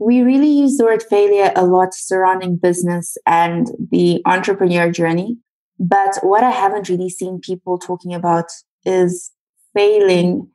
we really use the word failure a lot surrounding business and the entrepreneur journey. But what I haven't really seen people talking about is failing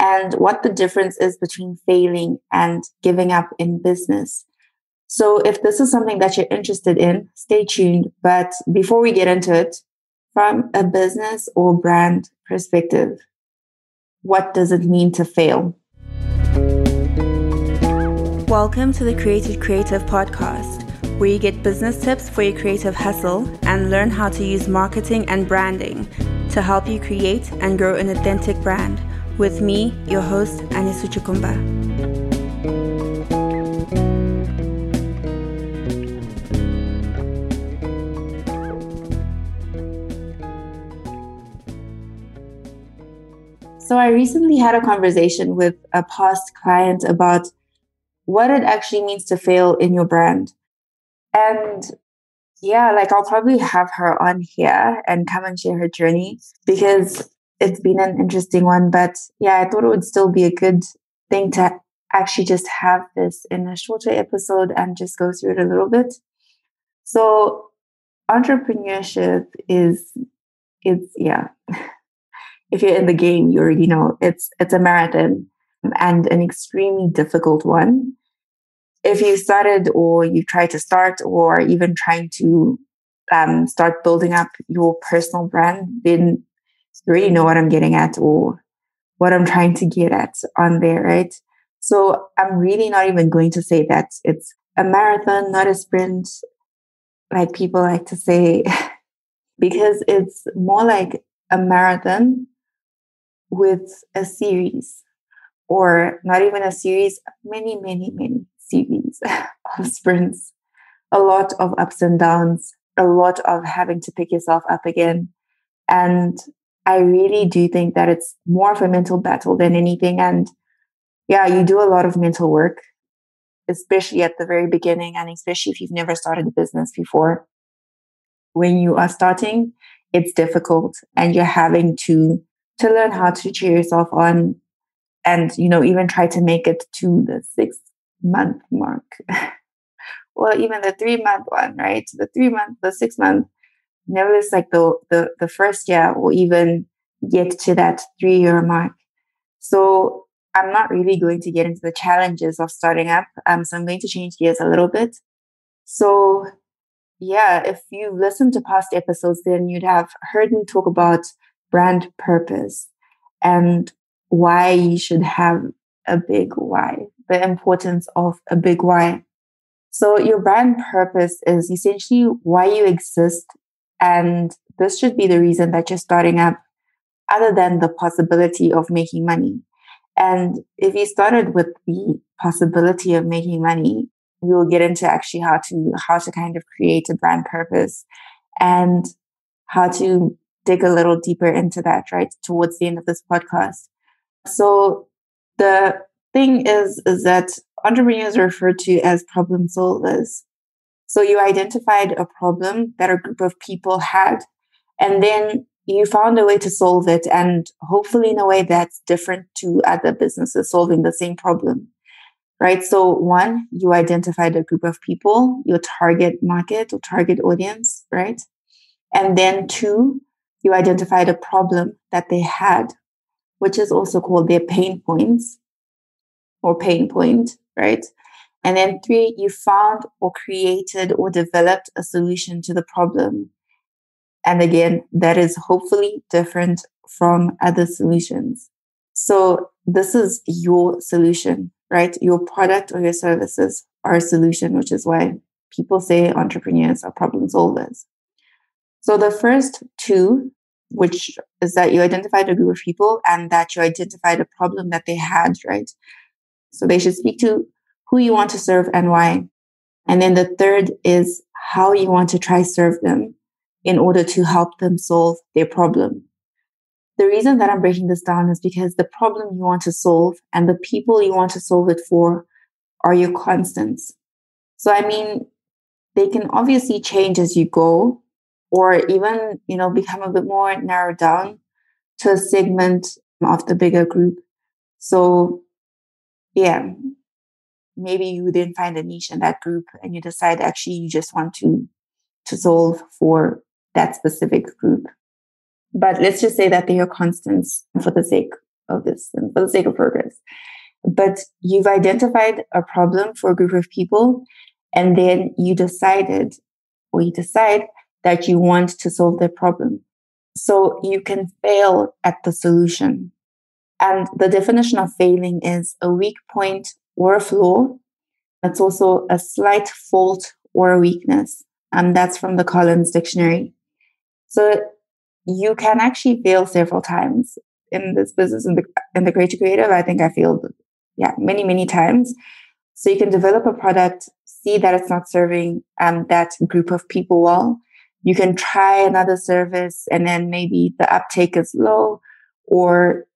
and what the difference is between failing and giving up in business. So if this is something that you're interested in, stay tuned. But before we get into it, from a business or brand perspective, what does it mean to fail? Welcome to the Created Creative podcast, where you get business tips for your creative hustle and learn how to use marketing and branding to help you create and grow an authentic brand. With me, your host, Anisu Chukumba. So, I recently had a conversation with a past client about what it actually means to fail in your brand. And yeah, like I'll probably have her on here and come and share her journey because it's been an interesting one. But yeah, I thought it would still be a good thing to actually just have this in a shorter episode and just go through it a little bit. So entrepreneurship is it's yeah. if you're in the game, you already know it's it's a marathon and an extremely difficult one. If you started or you try to start or even trying to um, start building up your personal brand, then you already know what I'm getting at or what I'm trying to get at on there, right? So I'm really not even going to say that it's a marathon, not a sprint, like people like to say, because it's more like a marathon with a series or not even a series, many, many, many series of sprints, a lot of ups and downs, a lot of having to pick yourself up again. And I really do think that it's more of a mental battle than anything. And yeah, you do a lot of mental work, especially at the very beginning, and especially if you've never started a business before. When you are starting, it's difficult and you're having to to learn how to cheer yourself on and you know even try to make it to the six month mark. Well, even the three month one right? The three month the six month never is like the, the the first year or even get to that three year mark. So i'm not really going to get into the challenges of starting up um, so i'm going to change gears a little bit. So yeah if you listened to past episodes then you'd have heard me talk about brand purpose and why you should have a big why, the importance of a big why. So your brand purpose is essentially why you exist. And this should be the reason that you're starting up other than the possibility of making money. And if you started with the possibility of making money, we'll get into actually how to, how to kind of create a brand purpose and how to dig a little deeper into that, right? Towards the end of this podcast. So the thing is, is that entrepreneurs are referred to as problem solvers. So you identified a problem that a group of people had, and then you found a way to solve it, and hopefully in a way that's different to other businesses solving the same problem. Right. So one, you identified a group of people, your target market or target audience, right? And then two, you identified a problem that they had which is also called their pain points or pain point, right? And then three, you found or created or developed a solution to the problem. And again, that is hopefully different from other solutions. So this is your solution, right? Your product or your services are a solution, which is why people say entrepreneurs are problem solvers. So the first two which is that you identified a group of people and that you identified a problem that they had, right? So they should speak to who you want to serve and why. And then the third is how you want to try serve them in order to help them solve their problem. The reason that I'm breaking this down is because the problem you want to solve and the people you want to solve it for are your constants. So, I mean, they can obviously change as you go, or even you know become a bit more narrowed down to a segment of the bigger group so yeah maybe you didn't find a niche in that group and you decide actually you just want to to solve for that specific group. But let's just say that they are constants for the sake of this and for the sake of progress. But you've identified a problem for a group of people and then you decided or you decide that you want to solve their problem. So you can fail at the solution. And the definition of failing is a weak point or a flaw. It's also a slight fault or a weakness. And that's from the Collins Dictionary. So you can actually fail several times in this business in the in the created creative. I think I failed, yeah, many many times. So you can develop a product, see that it's not serving um, that group of people well. You can try another service, and then maybe the uptake is low, or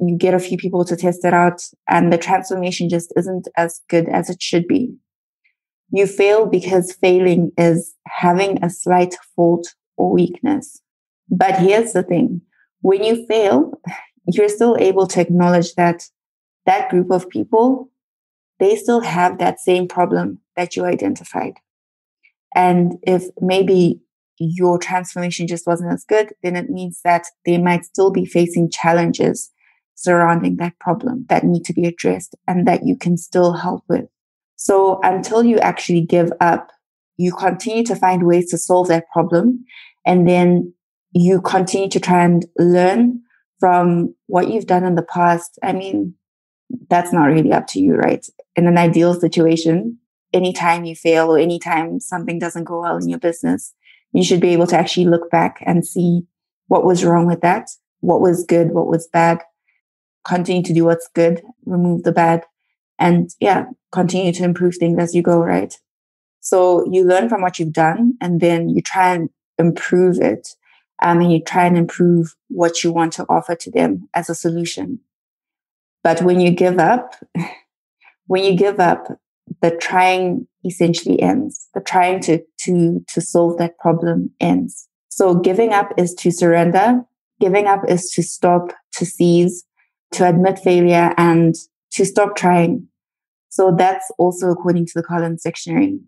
you get a few people to test it out, and the transformation just isn't as good as it should be. You fail because failing is having a slight fault or weakness. But here's the thing when you fail, you're still able to acknowledge that that group of people, they still have that same problem that you identified. And if maybe your transformation just wasn't as good, then it means that they might still be facing challenges surrounding that problem that need to be addressed and that you can still help with. So until you actually give up, you continue to find ways to solve that problem. And then you continue to try and learn from what you've done in the past. I mean, that's not really up to you, right? In an ideal situation, anytime you fail or anytime something doesn't go well in your business, you should be able to actually look back and see what was wrong with that, what was good, what was bad, continue to do what's good, remove the bad, and yeah, continue to improve things as you go, right? So you learn from what you've done and then you try and improve it um, and you try and improve what you want to offer to them as a solution. But when you give up, when you give up, the trying essentially ends. The trying to to to solve that problem ends. So giving up is to surrender. Giving up is to stop, to cease, to admit failure, and to stop trying. So that's also according to the Collins Dictionary.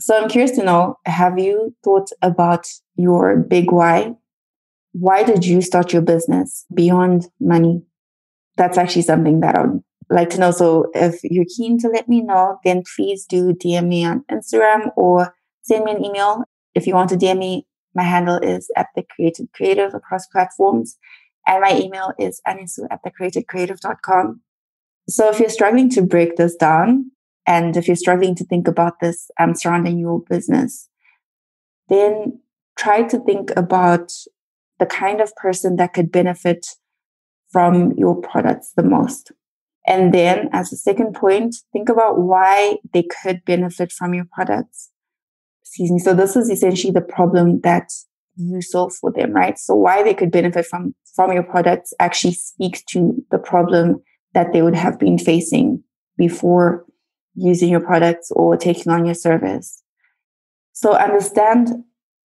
So I'm curious to know, have you thought about your big why? Why did you start your business beyond money? That's actually something that I would like to know. So if you're keen to let me know, then please do DM me on Instagram or send me an email. If you want to DM me, my handle is at the created creative across platforms. And my email is anisu at thecreatedcreative.com. So if you're struggling to break this down, and if you're struggling to think about this um, surrounding your business, then try to think about the kind of person that could benefit from your products the most. And then, as a second point, think about why they could benefit from your products. Excuse me. So this is essentially the problem that solve for them, right? So why they could benefit from from your products actually speaks to the problem that they would have been facing before using your products or taking on your service. So understand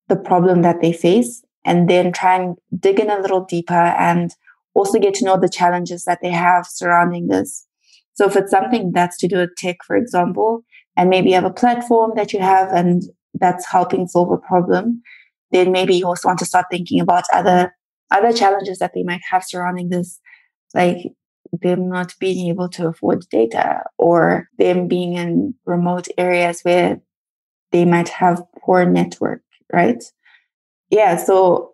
the problem that they face and then try and dig in a little deeper and also get to know the challenges that they have surrounding this. So if it's something that's to do with tech, for example, and maybe you have a platform that you have and that's helping solve a problem, then maybe you also want to start thinking about other other challenges that they might have surrounding this, like them not being able to afford data or them being in remote areas where they might have poor network, right? Yeah. So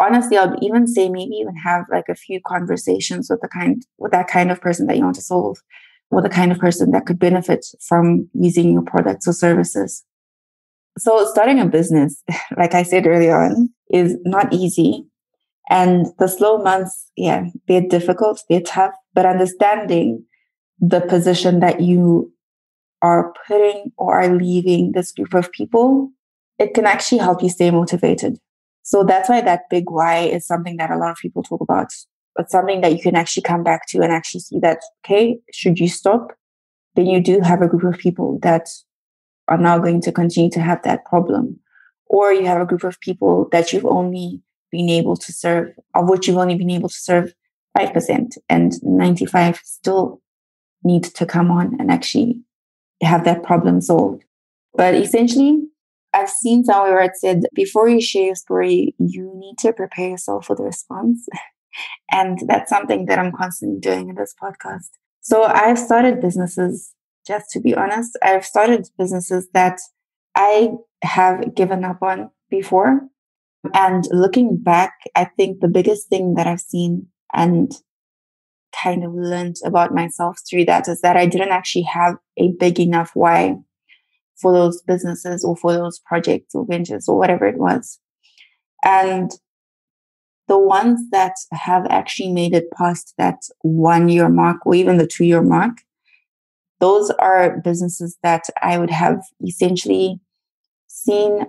honestly, I'd even say maybe even have like a few conversations with the kind with that kind of person that you want to solve, or the kind of person that could benefit from using your products or services. So starting a business, like I said earlier on, is not easy. And the slow months, yeah, they're difficult, they're tough, but understanding the position that you are putting or are leaving this group of people, it can actually help you stay motivated. So that's why that big why is something that a lot of people talk about. It's something that you can actually come back to and actually see that, okay, should you stop? Then you do have a group of people that are now going to continue to have that problem. Or you have a group of people that you've only been able to serve, of which you've only been able to serve 5%, and 95 still need to come on and actually have that problem solved. But essentially, I've seen somewhere where it said before you share your story, you need to prepare yourself for the response. and that's something that I'm constantly doing in this podcast. So I've started businesses, just to be honest, I've started businesses that I have given up on before. And looking back, I think the biggest thing that I've seen and kind of learned about myself through that is that I didn't actually have a big enough why for those businesses or for those projects or ventures or whatever it was. And the ones that have actually made it past that one year mark or even the two year mark, those are businesses that I would have essentially seen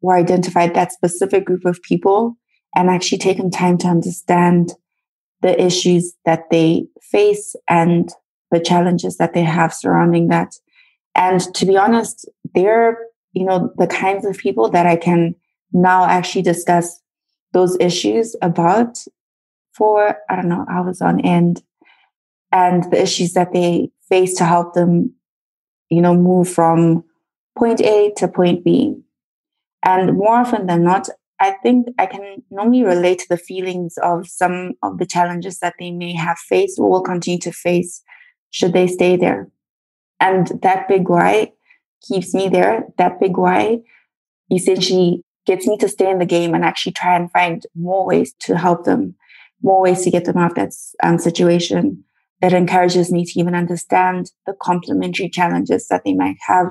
or identified that specific group of people and actually taken time to understand the issues that they face and the challenges that they have surrounding that. And to be honest, they're, you know, the kinds of people that I can now actually discuss those issues about for, I don't know, hours on end and the issues that they face to help them, you know, move from point A to point B. And more often than not, I think I can normally relate to the feelings of some of the challenges that they may have faced or will continue to face should they stay there. And that big why keeps me there. That big why essentially gets me to stay in the game and actually try and find more ways to help them, more ways to get them out of that um, situation. That encourages me to even understand the complementary challenges that they might have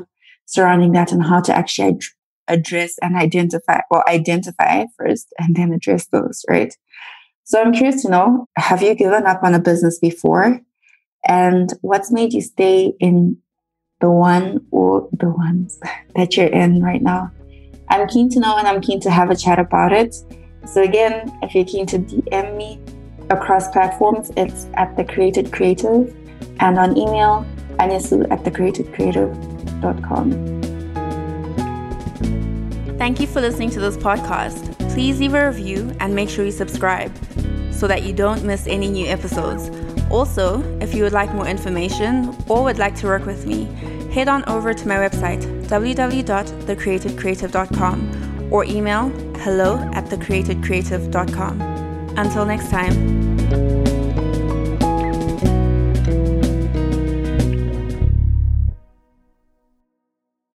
surrounding that and how to actually ad- address and identify or identify first and then address those, right? So I'm curious to know, have you given up on a business before? And what's made you stay in the one or the ones that you're in right now? I'm keen to know and I'm keen to have a chat about it. So again, if you're keen to DM me across platforms, it's at the created creative and on email, anyasu at thecreatedcreative.com. Thank you for listening to this podcast. Please leave a review and make sure you subscribe so that you don't miss any new episodes. Also, if you would like more information or would like to work with me, head on over to my website, www.thecreatedcreative.com, or email hello at thecreatedcreative.com. Until next time.